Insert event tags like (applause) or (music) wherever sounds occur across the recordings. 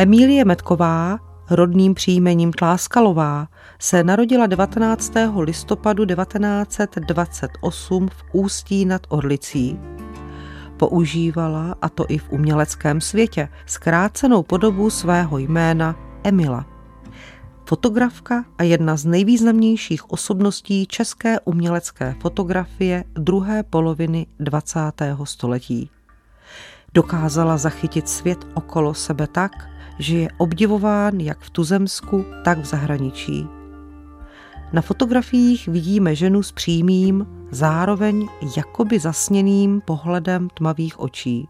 Emílie Metková, rodným příjmením Tláskalová, se narodila 19. listopadu 1928 v Ústí nad Orlicí. Používala, a to i v uměleckém světě, zkrácenou podobu svého jména Emila. Fotografka a jedna z nejvýznamnějších osobností české umělecké fotografie druhé poloviny 20. století. Dokázala zachytit svět okolo sebe tak, že je obdivován jak v tuzemsku, tak v zahraničí. Na fotografiích vidíme ženu s přímým, zároveň jakoby zasněným pohledem tmavých očí.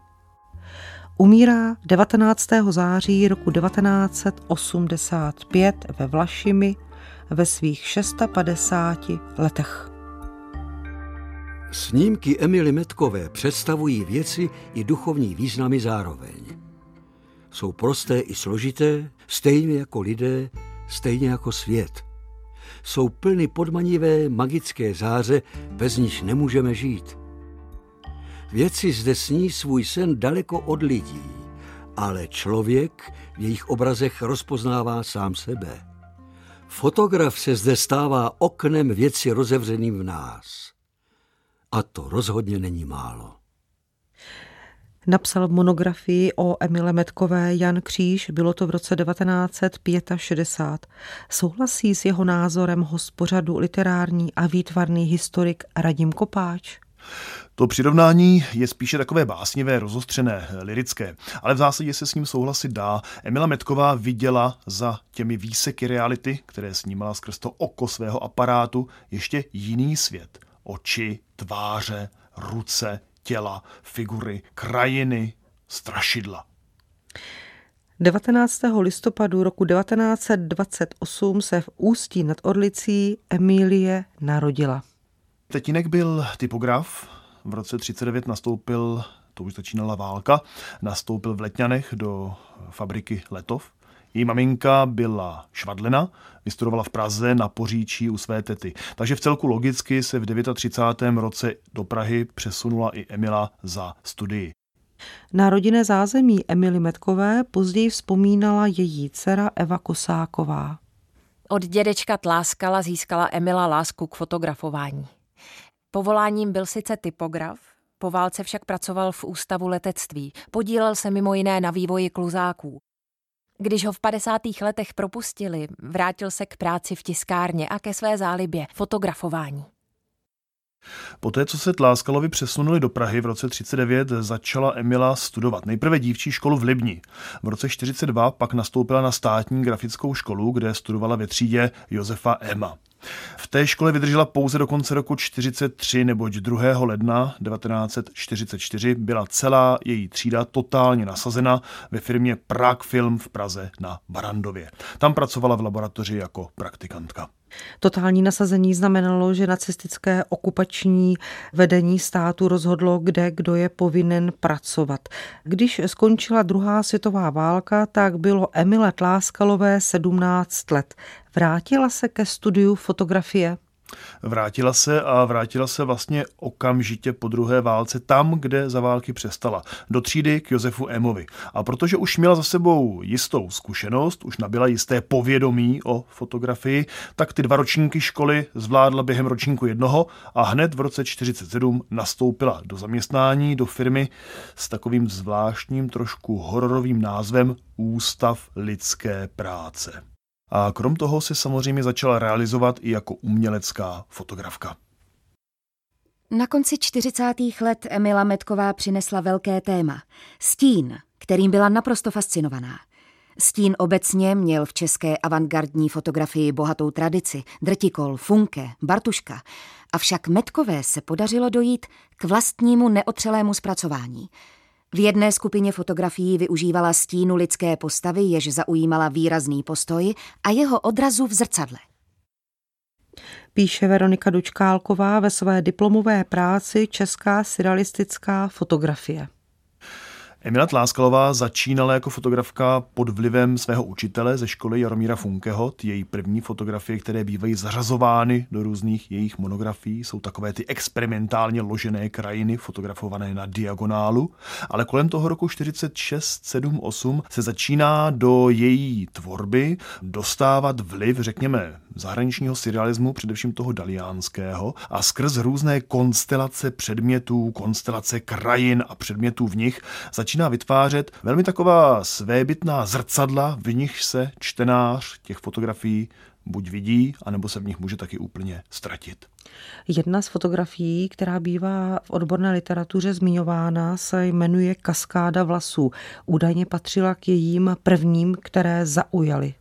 Umírá 19. září roku 1985 ve Vlašimi ve svých 650 letech. Snímky Emily Metkové představují věci i duchovní významy zároveň. Jsou prosté i složité, stejně jako lidé, stejně jako svět. Jsou plny podmanivé magické záře, bez níž nemůžeme žít. Věci zde sní svůj sen daleko od lidí, ale člověk v jejich obrazech rozpoznává sám sebe. Fotograf se zde stává oknem věci rozevřeným v nás. A to rozhodně není málo. Napsal monografii o Emile Metkové Jan Kříž, bylo to v roce 1965. Souhlasí s jeho názorem hospořadu literární a výtvarný historik Radim Kopáč? To přirovnání je spíše takové básnivé, rozostřené, lirické, ale v zásadě se s ním souhlasit dá. Emila Metková viděla za těmi výseky reality, které snímala skrz to oko svého aparátu, ještě jiný svět. Oči, tváře, ruce, těla, figury, krajiny, strašidla. 19. listopadu roku 1928 se v Ústí nad Orlicí Emílie narodila. Tetínek byl typograf, v roce 39 nastoupil, to už začínala válka, nastoupil v Letňanech do fabriky Letov. Její maminka byla švadlena, vystudovala v Praze na Poříčí u své tety. Takže v celku logicky se v 39. roce do Prahy přesunula i Emila za studii. Na rodinné zázemí Emily Metkové později vzpomínala její dcera Eva Kosáková. Od dědečka Tláskala získala Emila lásku k fotografování. Povoláním byl sice typograf, po válce však pracoval v ústavu letectví. Podílel se mimo jiné na vývoji kluzáků. Když ho v 50. letech propustili, vrátil se k práci v tiskárně a ke své zálibě fotografování. Poté, co se Tláskalovi přesunuli do Prahy v roce 39, začala Emila studovat. Nejprve dívčí školu v Libni. V roce 42 pak nastoupila na státní grafickou školu, kde studovala ve třídě Josefa Ema. V té škole vydržela pouze do konce roku 43, neboť 2. ledna 1944 byla celá její třída totálně nasazena ve firmě Prague Film v Praze na Barandově. Tam pracovala v laboratoři jako praktikantka. Totální nasazení znamenalo, že nacistické okupační vedení státu rozhodlo, kde kdo je povinen pracovat. Když skončila druhá světová válka, tak bylo Emile Tláskalové 17 let. Vrátila se ke studiu fotografie? Vrátila se a vrátila se vlastně okamžitě po druhé válce tam, kde za války přestala. Do třídy k Josefu Emovi. A protože už měla za sebou jistou zkušenost, už nabila jisté povědomí o fotografii, tak ty dva ročníky školy zvládla během ročníku jednoho a hned v roce 47 nastoupila do zaměstnání do firmy s takovým zvláštním trošku hororovým názvem Ústav lidské práce. A krom toho se samozřejmě začala realizovat i jako umělecká fotografka. Na konci 40. let Emila Metková přinesla velké téma. Stín, kterým byla naprosto fascinovaná. Stín obecně měl v české avantgardní fotografii bohatou tradici. Drtikol, Funke, Bartuška. Avšak Metkové se podařilo dojít k vlastnímu neotřelému zpracování – v jedné skupině fotografií využívala stínu lidské postavy, jež zaujímala výrazný postoj a jeho odrazu v zrcadle. Píše Veronika Dučkálková ve své diplomové práci Česká surrealistická fotografie. Emila Tláskalová začínala jako fotografka pod vlivem svého učitele ze školy Jaromíra Funkeho. Ty její první fotografie, které bývají zařazovány do různých jejich monografií, jsou takové ty experimentálně ložené krajiny fotografované na diagonálu. Ale kolem toho roku 46, 7, 8 se začíná do její tvorby dostávat vliv, řekněme, zahraničního surrealismu, především toho daliánského, a skrz různé konstelace předmětů, konstelace krajin a předmětů v nich začíná vytvářet velmi taková svébytná zrcadla, v nich se čtenář těch fotografií buď vidí, anebo se v nich může taky úplně ztratit. Jedna z fotografií, která bývá v odborné literatuře zmiňována, se jmenuje Kaskáda vlasů. Údajně patřila k jejím prvním, které zaujaly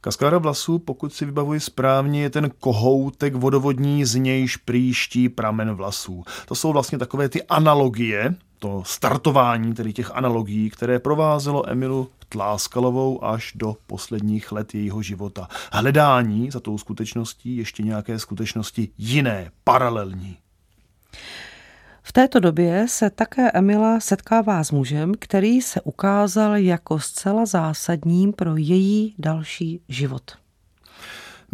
Kaskáda vlasů, pokud si vybavuji správně, je ten kohoutek vodovodní, z nějž příští pramen vlasů. To jsou vlastně takové ty analogie, to startování tedy těch analogií, které provázelo Emilu Tláskalovou až do posledních let jejího života. Hledání za tou skutečností ještě nějaké skutečnosti jiné, paralelní. V této době se také Emila setkává s mužem, který se ukázal jako zcela zásadním pro její další život.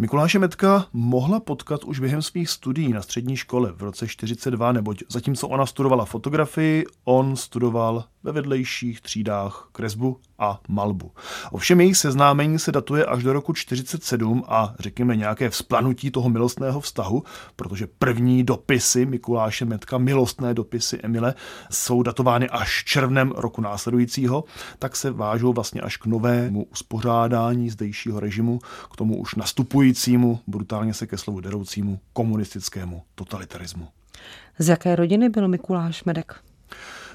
Mikuláše Metka mohla potkat už během svých studií na střední škole v roce 42, neboť zatímco ona studovala fotografii, on studoval ve vedlejších třídách kresbu a malbu. Ovšem jejich seznámení se datuje až do roku 47 a řekněme nějaké vzplanutí toho milostného vztahu, protože první dopisy Mikuláše Metka, milostné dopisy Emile, jsou datovány až červnem roku následujícího, tak se vážou vlastně až k novému uspořádání zdejšího režimu, k tomu už nastupujícímu, brutálně se ke slovu deroucímu komunistickému totalitarismu. Z jaké rodiny byl Mikuláš Medek?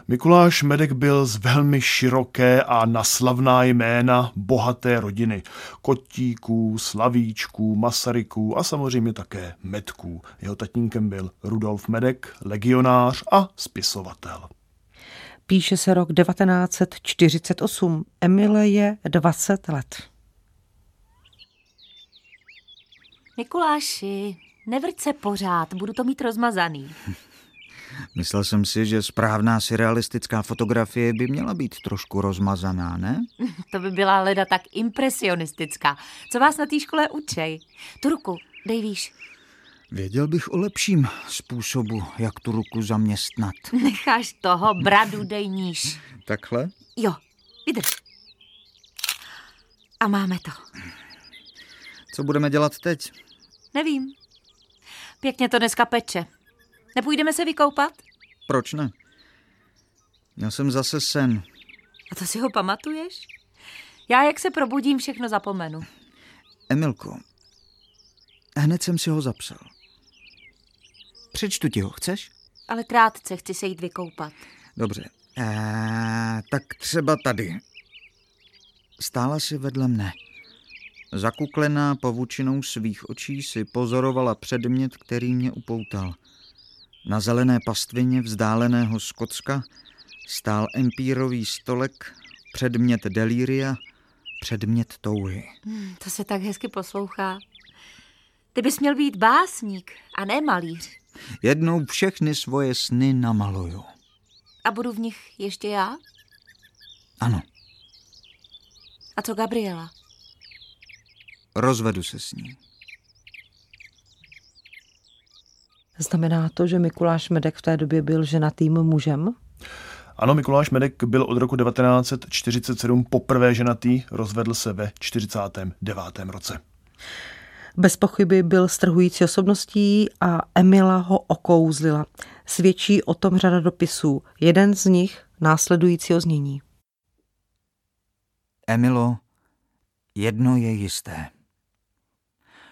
Mikuláš Medek byl z velmi široké a naslavná jména bohaté rodiny. Kotíků, Slavíčků, Masaryků a samozřejmě také Medků. Jeho tatínkem byl Rudolf Medek, legionář a spisovatel. Píše se rok 1948. Emile je 20 let. Mikuláši, nevrť se pořád, budu to mít rozmazaný. Myslel jsem si, že správná surrealistická fotografie by měla být trošku rozmazaná, ne? (laughs) To by byla leda tak impresionistická. Co vás na té škole učej? Tu ruku, dej výš. Věděl bych o lepším způsobu, jak tu ruku zaměstnat. (laughs) Necháš toho, bradu dej níž. (laughs) Takhle? Jo, vydrž. A máme to. Co budeme dělat teď? Nevím. Pěkně to dneska peče. Nepůjdeme se vykoupat? Proč ne? Měl jsem zase sen. A to si ho pamatuješ? Já, jak se probudím, všechno zapomenu. Emilko, hned jsem si ho zapsal. Přečtu ti ho, chceš? Ale krátce chci se jít vykoupat. Dobře. Eee, tak třeba tady. Stála si vedle mne. Zakuklená povučinou svých očí si pozorovala předmět, který mě upoutal. Na zelené pastvině vzdáleného Skotska stál empírový stolek, předmět delíria, předmět touhy. Hmm, to se tak hezky poslouchá. Ty bys měl být básník a ne malíř. Jednou všechny svoje sny namaluju. A budu v nich ještě já? Ano. A co Gabriela? Rozvedu se s ní. Znamená to, že Mikuláš Medek v té době byl ženatým mužem? Ano, Mikuláš Medek byl od roku 1947 poprvé ženatý, rozvedl se ve 49. roce. Bez pochyby byl strhující osobností a Emila ho okouzlila. Svědčí o tom řada dopisů. Jeden z nich následující znění. Emilo, jedno je jisté,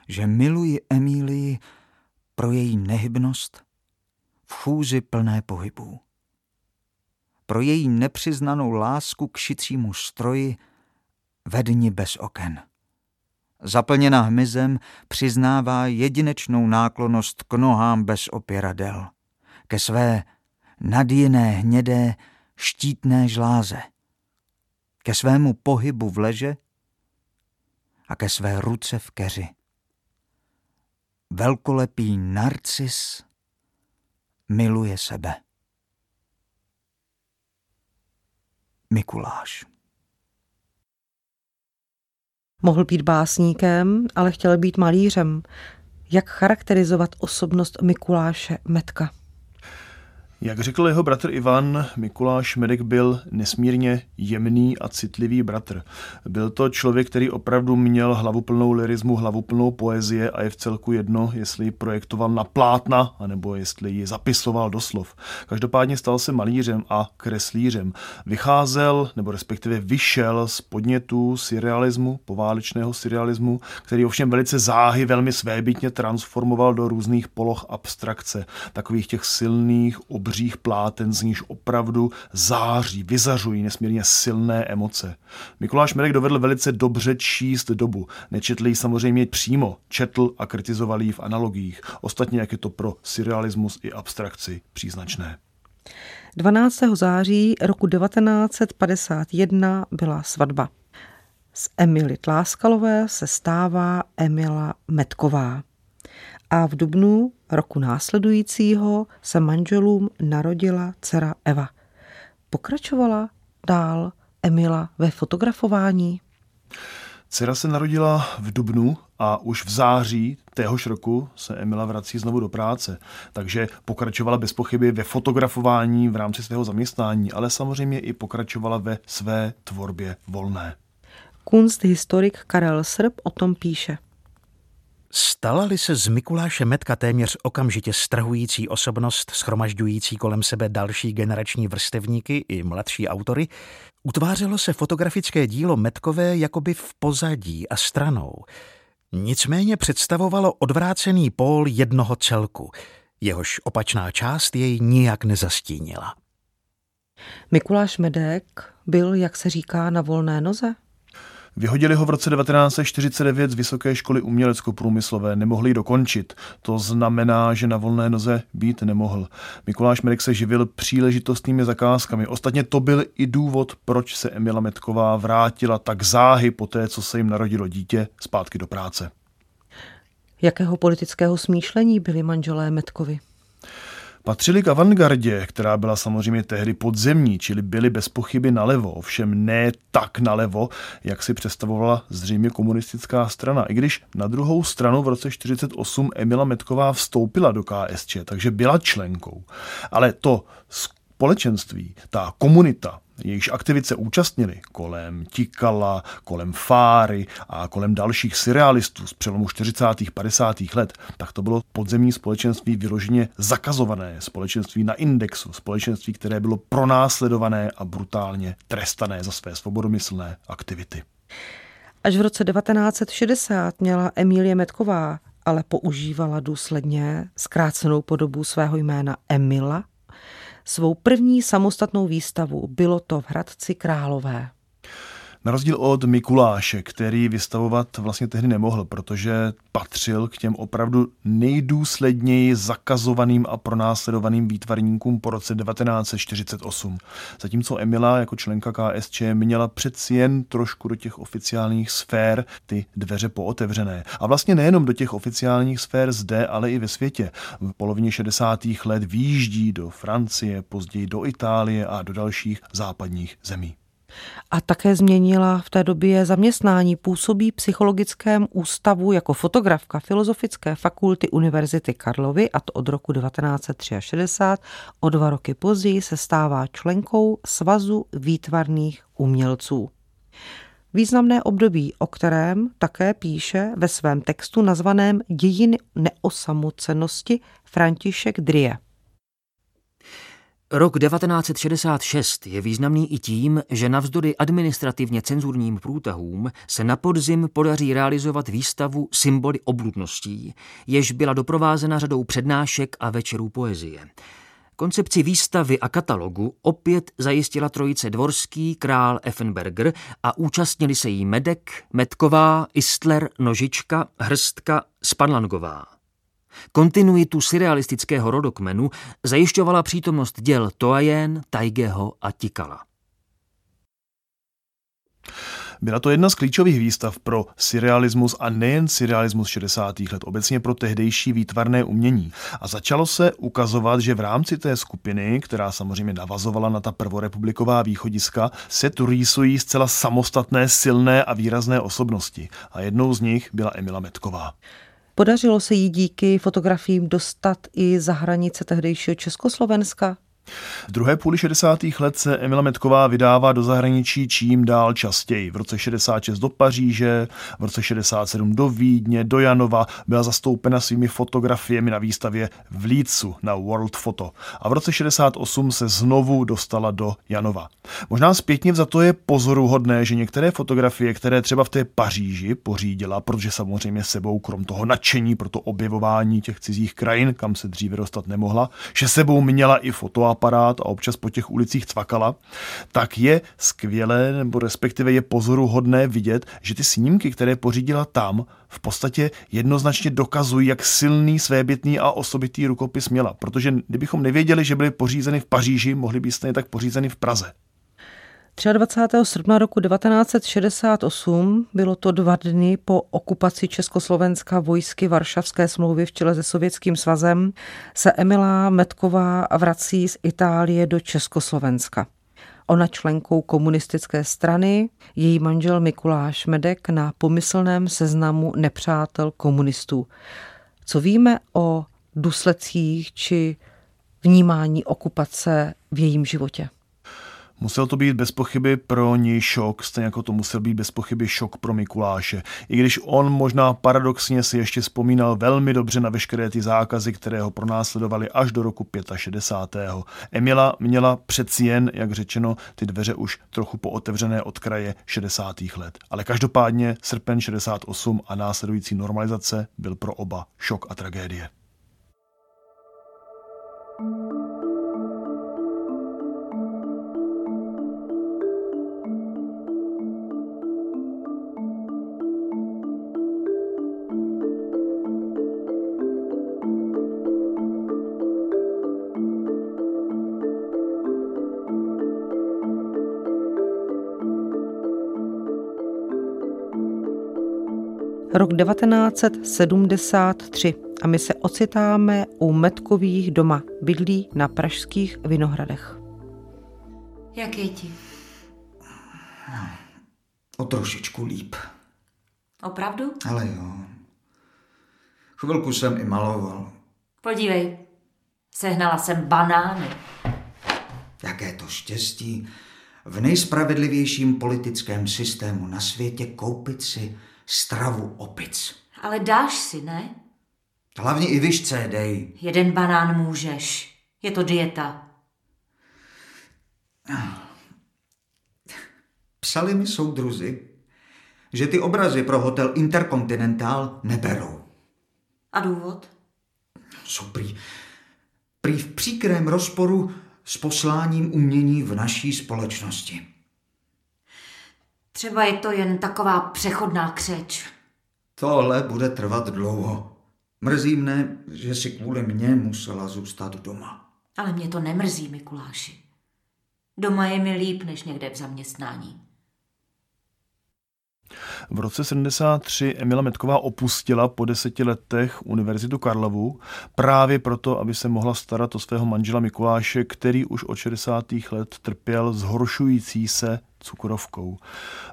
že miluji Emílii pro její nehybnost v chůzi plné pohybů. Pro její nepřiznanou lásku k šicímu stroji ve dni bez oken. Zaplněna hmyzem přiznává jedinečnou náklonost k nohám bez opěradel, ke své nadjiné hnědé štítné žláze, ke svému pohybu v leže a ke své ruce v keři velkolepý narcis miluje sebe. Mikuláš. Mohl být básníkem, ale chtěl být malířem. Jak charakterizovat osobnost Mikuláše Metka? Jak řekl jeho bratr Ivan, Mikuláš Medek byl nesmírně jemný a citlivý bratr. Byl to člověk, který opravdu měl hlavu plnou lirismu, hlavu plnou poezie a je v celku jedno, jestli ji projektoval na plátna, anebo jestli ji zapisoval do slov. Každopádně stal se malířem a kreslířem. Vycházel, nebo respektive vyšel z podnětů surrealismu, poválečného surrealismu, který ovšem velice záhy velmi svébytně transformoval do různých poloh abstrakce, takových těch silných, obří obřích pláten, z níž opravdu září, vyzařují nesmírně silné emoce. Mikuláš Mirek dovedl velice dobře číst dobu. Nečetl ji samozřejmě přímo, četl a kritizoval ji v analogiích. Ostatně, jak je to pro surrealismus i abstrakci příznačné. 12. září roku 1951 byla svatba. Z Emily Tláskalové se stává Emila Metková a v dubnu roku následujícího se manželům narodila dcera Eva. Pokračovala dál Emila ve fotografování? Dcera se narodila v Dubnu a už v září téhož roku se Emila vrací znovu do práce. Takže pokračovala bez pochyby ve fotografování v rámci svého zaměstnání, ale samozřejmě i pokračovala ve své tvorbě volné. Kunsthistorik Karel Srb o tom píše. Stala-li se z Mikuláše Metka téměř okamžitě strhující osobnost, schromažďující kolem sebe další generační vrstevníky i mladší autory, utvářelo se fotografické dílo Metkové jakoby v pozadí a stranou. Nicméně představovalo odvrácený pól jednoho celku, jehož opačná část jej nijak nezastínila. Mikuláš Medek byl, jak se říká, na volné noze? Vyhodili ho v roce 1949 z Vysoké školy umělecko-průmyslové, nemohli ji dokončit. To znamená, že na volné noze být nemohl. Mikuláš Medek se živil příležitostnými zakázkami. Ostatně to byl i důvod, proč se Emila Metková vrátila tak záhy po té, co se jim narodilo dítě, zpátky do práce. Jakého politického smýšlení byli manželé Metkovi? Patřili k avantgardě, která byla samozřejmě tehdy podzemní, čili byli bez pochyby nalevo, ovšem ne tak nalevo, jak si představovala zřejmě komunistická strana. I když na druhou stranu v roce 1948 Emila Metková vstoupila do KSČ, takže byla členkou. Ale to společenství, ta komunita, jejichž aktivit se účastnili kolem Tikala, kolem Fáry a kolem dalších surrealistů z přelomu 40. 50. let, tak to bylo podzemní společenství vyloženě zakazované, společenství na indexu, společenství, které bylo pronásledované a brutálně trestané za své svobodomyslné aktivity. Až v roce 1960 měla Emílie Metková ale používala důsledně zkrácenou podobu svého jména Emila svou první samostatnou výstavu. Bylo to v Hradci Králové. Na rozdíl od Mikuláše, který vystavovat vlastně tehdy nemohl, protože patřil k těm opravdu nejdůsledněji zakazovaným a pronásledovaným výtvarníkům po roce 1948. Zatímco Emila jako členka KSČ měla přeci jen trošku do těch oficiálních sfér ty dveře pootevřené. A vlastně nejenom do těch oficiálních sfér zde, ale i ve světě. V polovině 60. let výjíždí do Francie, později do Itálie a do dalších západních zemí a také změnila v té době zaměstnání. Působí psychologickém ústavu jako fotografka Filozofické fakulty Univerzity Karlovy a to od roku 1963. O dva roky později se stává členkou Svazu výtvarných umělců. Významné období, o kterém také píše ve svém textu nazvaném Dějiny neosamocenosti František Drie. Rok 1966 je významný i tím, že navzdory administrativně cenzurním průtahům se na podzim podaří realizovat výstavu Symboly obludností, jež byla doprovázena řadou přednášek a večerů poezie. Koncepci výstavy a katalogu opět zajistila trojice Dvorský, Král Effenberger a účastnili se jí Medek, Metková, Istler, Nožička, Hrstka, Spanlangová. Kontinuitu surrealistického rodokmenu zajišťovala přítomnost děl Toajen, Taigeho a Tikala. Byla to jedna z klíčových výstav pro surrealismus a nejen surrealismus 60. let, obecně pro tehdejší výtvarné umění. A začalo se ukazovat, že v rámci té skupiny, která samozřejmě navazovala na ta prvorepubliková východiska, se tu rýsují zcela samostatné, silné a výrazné osobnosti. A jednou z nich byla Emila Metková. Podařilo se jí díky fotografiím dostat i za hranice tehdejšího Československa? V druhé půli 60. let se Emila Metková vydává do zahraničí čím dál častěji. V roce 66 do Paříže, v roce 67 do Vídně, do Janova, byla zastoupena svými fotografiemi na výstavě v Lícu na World Photo. A v roce 68 se znovu dostala do Janova. Možná zpětně za to je pozoruhodné, že některé fotografie, které třeba v té Paříži pořídila, protože samozřejmě sebou krom toho nadšení pro to objevování těch cizích krajin, kam se dříve dostat nemohla, že sebou měla i foto fotoaparát a občas po těch ulicích cvakala, tak je skvělé, nebo respektive je pozoruhodné vidět, že ty snímky, které pořídila tam, v podstatě jednoznačně dokazují, jak silný, svébytný a osobitý rukopis měla. Protože kdybychom nevěděli, že byly pořízeny v Paříži, mohly být stejně tak pořízeny v Praze. 23. srpna roku 1968, bylo to dva dny po okupaci Československa vojsky Varšavské smlouvy v čele se Sovětským svazem, se Emila Metková vrací z Itálie do Československa. Ona členkou komunistické strany, její manžel Mikuláš Medek na pomyslném seznamu nepřátel komunistů. Co víme o důsledcích či vnímání okupace v jejím životě? Musel to být bez pochyby pro něj šok, stejně jako to musel být bez pochyby šok pro Mikuláše. I když on možná paradoxně si ještě vzpomínal velmi dobře na veškeré ty zákazy, které ho pronásledovaly až do roku 65. Emila měla přeci jen, jak řečeno, ty dveře už trochu pootevřené od kraje 60. let. Ale každopádně srpen 68 a následující normalizace byl pro oba šok a tragédie. Rok 1973 a my se ocitáme u Metkových doma, bydlí na pražských Vinohradech. Jak je ti? O trošičku líp. Opravdu? Ale jo. Chvilku jsem i maloval. Podívej, sehnala jsem banány. Jaké to štěstí v nejspravedlivějším politickém systému na světě koupit si stravu opic. Ale dáš si, ne? Hlavně i vyšce dej. Jeden banán můžeš. Je to dieta. Psali mi soudruzi, že ty obrazy pro hotel Intercontinental neberou. A důvod? Jsou prý, prý v příkrém rozporu s posláním umění v naší společnosti. Třeba je to jen taková přechodná křeč. Tohle bude trvat dlouho. Mrzí mne, že si kvůli mně musela zůstat doma. Ale mě to nemrzí, Mikuláši. Doma je mi líp, než někde v zaměstnání. V roce 73 Emila Metková opustila po deseti letech Univerzitu Karlovu právě proto, aby se mohla starat o svého manžela Mikuláše, který už od 60. let trpěl zhoršující se cukrovkou.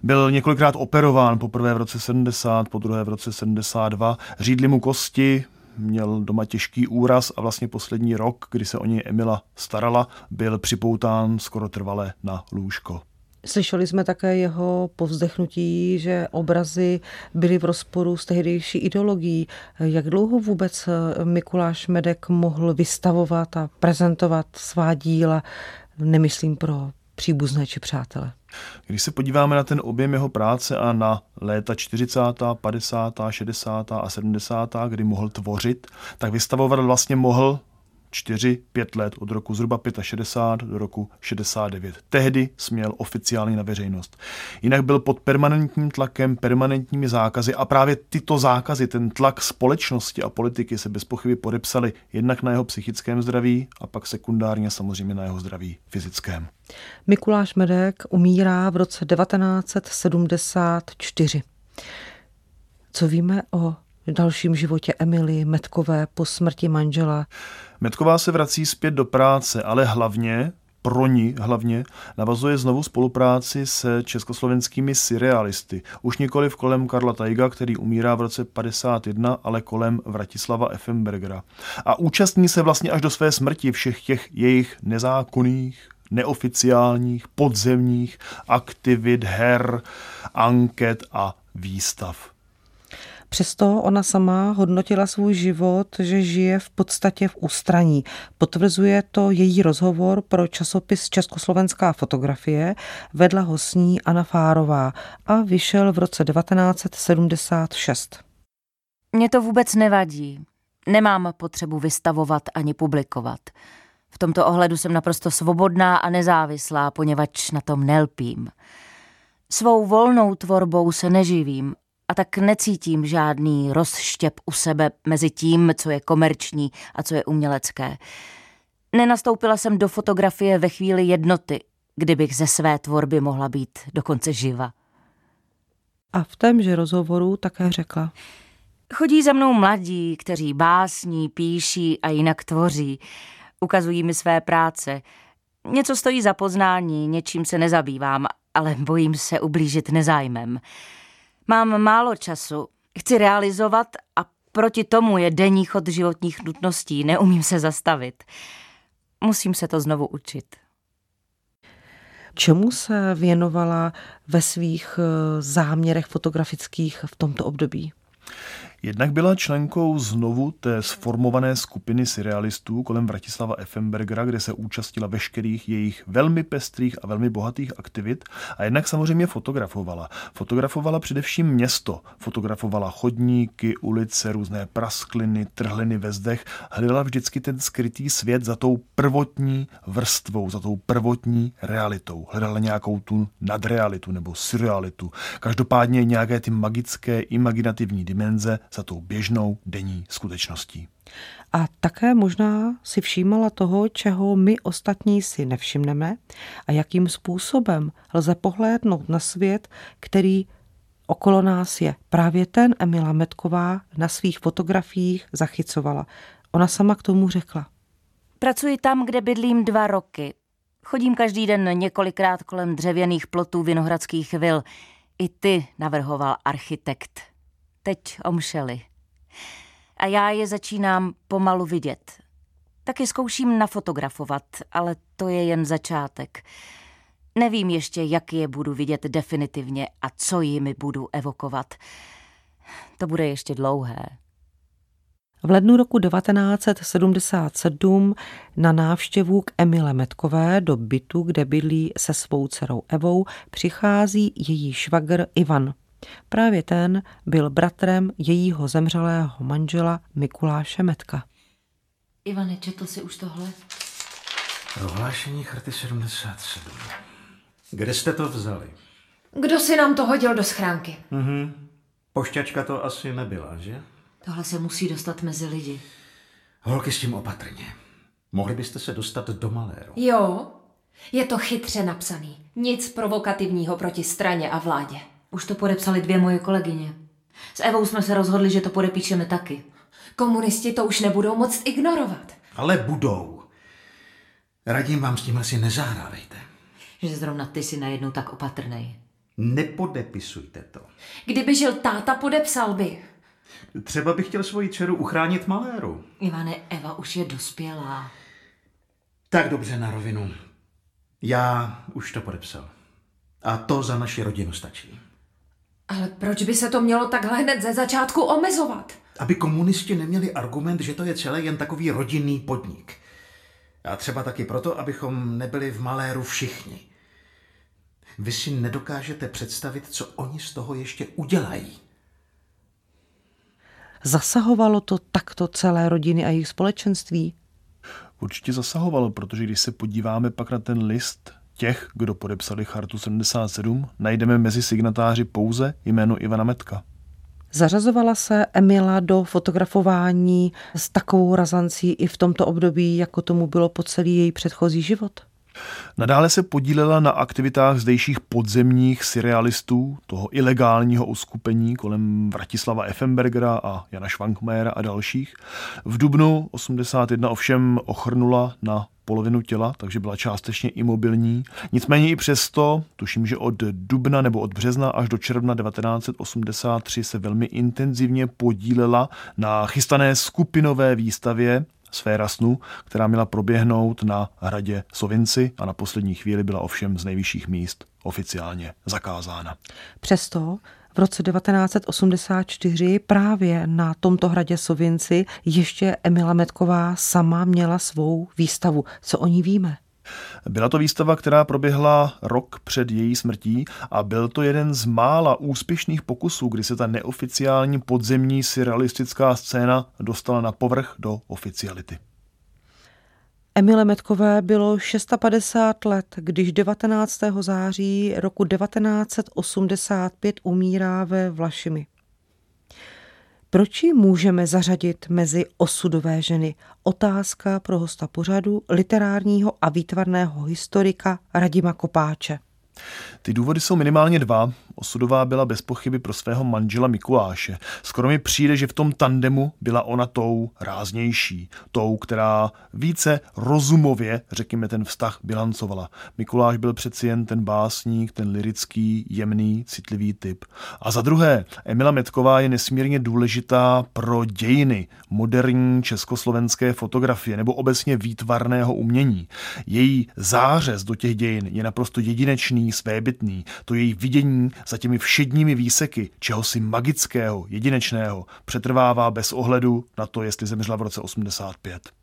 Byl několikrát operován, poprvé v roce 70, po druhé v roce 72. Řídli mu kosti, měl doma těžký úraz a vlastně poslední rok, kdy se o něj Emila starala, byl připoután skoro trvale na lůžko. Slyšeli jsme také jeho povzdechnutí, že obrazy byly v rozporu s tehdejší ideologií. Jak dlouho vůbec Mikuláš Medek mohl vystavovat a prezentovat svá díla, nemyslím pro příbuzné či přátele? Když se podíváme na ten objem jeho práce a na léta 40., 50., 60. a 70., kdy mohl tvořit, tak vystavovat vlastně mohl 4, 5 let od roku zhruba 65 do roku 69. Tehdy směl oficiálně na veřejnost. Jinak byl pod permanentním tlakem, permanentními zákazy a právě tyto zákazy, ten tlak společnosti a politiky se bez pochyby podepsali jednak na jeho psychickém zdraví a pak sekundárně samozřejmě na jeho zdraví fyzickém. Mikuláš Medek umírá v roce 1974. Co víme o dalším životě Emily Metkové po smrti manžela? Metková se vrací zpět do práce, ale hlavně pro ní hlavně navazuje znovu spolupráci se československými surrealisty. Už nikoli v kolem Karla Tajga, který umírá v roce 51, ale kolem Vratislava Effenbergera. A účastní se vlastně až do své smrti všech těch jejich nezákonných, neoficiálních, podzemních aktivit, her, anket a výstav. Přesto ona sama hodnotila svůj život, že žije v podstatě v ústraní. Potvrzuje to její rozhovor pro časopis Československá fotografie, vedla ho s ní Anna Fárová a vyšel v roce 1976. Mně to vůbec nevadí. Nemám potřebu vystavovat ani publikovat. V tomto ohledu jsem naprosto svobodná a nezávislá, poněvadž na tom nelpím. Svou volnou tvorbou se neživím a tak necítím žádný rozštěp u sebe mezi tím, co je komerční a co je umělecké. Nenastoupila jsem do fotografie ve chvíli jednoty, kdybych ze své tvorby mohla být dokonce živa. A v témže rozhovoru také řekla. Chodí za mnou mladí, kteří básní, píší a jinak tvoří. Ukazují mi své práce. Něco stojí za poznání, něčím se nezabývám, ale bojím se ublížit nezájmem. Mám málo času, chci realizovat a proti tomu je denní chod životních nutností, neumím se zastavit. Musím se to znovu učit. Čemu se věnovala ve svých eh, záměrech fotografických v tomto období? Jednak byla členkou znovu té sformované skupiny surrealistů kolem Vratislava Effenbergera, kde se účastnila veškerých jejich velmi pestrých a velmi bohatých aktivit a jednak samozřejmě fotografovala. Fotografovala především město, fotografovala chodníky, ulice, různé praskliny, trhliny ve zdech, hledala vždycky ten skrytý svět za tou prvotní vrstvou, za tou prvotní realitou. Hledala nějakou tu nadrealitu nebo surrealitu. Každopádně nějaké ty magické, imaginativní dimenze za tou běžnou denní skutečností. A také možná si všímala toho, čeho my ostatní si nevšimneme a jakým způsobem lze pohlédnout na svět, který okolo nás je. Právě ten Emila Metková na svých fotografiích zachycovala. Ona sama k tomu řekla. Pracuji tam, kde bydlím dva roky. Chodím každý den několikrát kolem dřevěných plotů vinohradských vil. I ty navrhoval architekt teď omšeli. A já je začínám pomalu vidět. Taky zkouším nafotografovat, ale to je jen začátek. Nevím ještě, jak je budu vidět definitivně a co jimi budu evokovat. To bude ještě dlouhé. V lednu roku 1977 na návštěvu k Emile Metkové do bytu, kde bydlí se svou dcerou Evou, přichází její švagr Ivan. Právě ten byl bratrem jejího zemřelého manžela Mikuláše Metka. Ivane, četl si už tohle? Prohlášení Charty 77. Kde jste to vzali? Kdo si nám to hodil do schránky? Mhm. Pošťačka to asi nebyla, že? Tohle se musí dostat mezi lidi. Holky s tím opatrně. Mohli byste se dostat do maléru. Jo, je to chytře napsaný. Nic provokativního proti straně a vládě. Už to podepsali dvě moje kolegyně. S Evou jsme se rozhodli, že to podepíšeme taky. Komunisti to už nebudou moct ignorovat. Ale budou. Radím vám s tím asi nezahrávejte. Že zrovna ty si najednou tak opatrnej. Nepodepisujte to. Kdyby žil táta, podepsal by. Třeba bych chtěl svoji dceru uchránit maléru. Ivane, Eva už je dospělá. Tak dobře na rovinu. Já už to podepsal. A to za naši rodinu stačí. Ale proč by se to mělo takhle hned ze začátku omezovat? Aby komunisti neměli argument, že to je celé jen takový rodinný podnik. A třeba taky proto, abychom nebyli v maléru všichni. Vy si nedokážete představit, co oni z toho ještě udělají. Zasahovalo to takto celé rodiny a jejich společenství? Určitě zasahovalo, protože když se podíváme pak na ten list těch, kdo podepsali Chartu 77, najdeme mezi signatáři pouze jméno Ivana Metka. Zařazovala se Emila do fotografování s takovou razancí i v tomto období, jako tomu bylo po celý její předchozí život? Nadále se podílela na aktivitách zdejších podzemních surrealistů, toho ilegálního uskupení kolem Vratislava Effenbergera a Jana Švankmajera a dalších. V dubnu 81 ovšem ochrnula na polovinu těla, takže byla částečně imobilní. Nicméně i přesto, tuším, že od dubna nebo od března až do června 1983 se velmi intenzivně podílela na chystané skupinové výstavě Sféra snu, která měla proběhnout na hradě Sovinci a na poslední chvíli byla ovšem z nejvyšších míst oficiálně zakázána. Přesto v roce 1984 právě na tomto hradě Sovinci ještě Emila Metková sama měla svou výstavu. Co o ní víme? Byla to výstava, která proběhla rok před její smrtí a byl to jeden z mála úspěšných pokusů, kdy se ta neoficiální podzemní surrealistická scéna dostala na povrch do oficiality. Emile Metkové bylo 650 let, když 19. září roku 1985 umírá ve Vlašimi. Proč ji můžeme zařadit mezi osudové ženy? Otázka pro hosta pořadu, literárního a výtvarného historika Radima Kopáče. Ty důvody jsou minimálně dva. Osudová byla bez pochyby pro svého manžela Mikuláše. Skoro mi přijde, že v tom tandemu byla ona tou ráznější, tou, která více rozumově, řekněme, ten vztah bilancovala. Mikuláš byl přeci jen ten básník, ten lirický, jemný, citlivý typ. A za druhé, Emila Metková je nesmírně důležitá pro dějiny moderní československé fotografie nebo obecně výtvarného umění. Její zářez do těch dějin je naprosto jedinečný, svébytný. To její vidění za těmi všedními výseky čehosi magického, jedinečného, přetrvává bez ohledu na to, jestli zemřela v roce 85.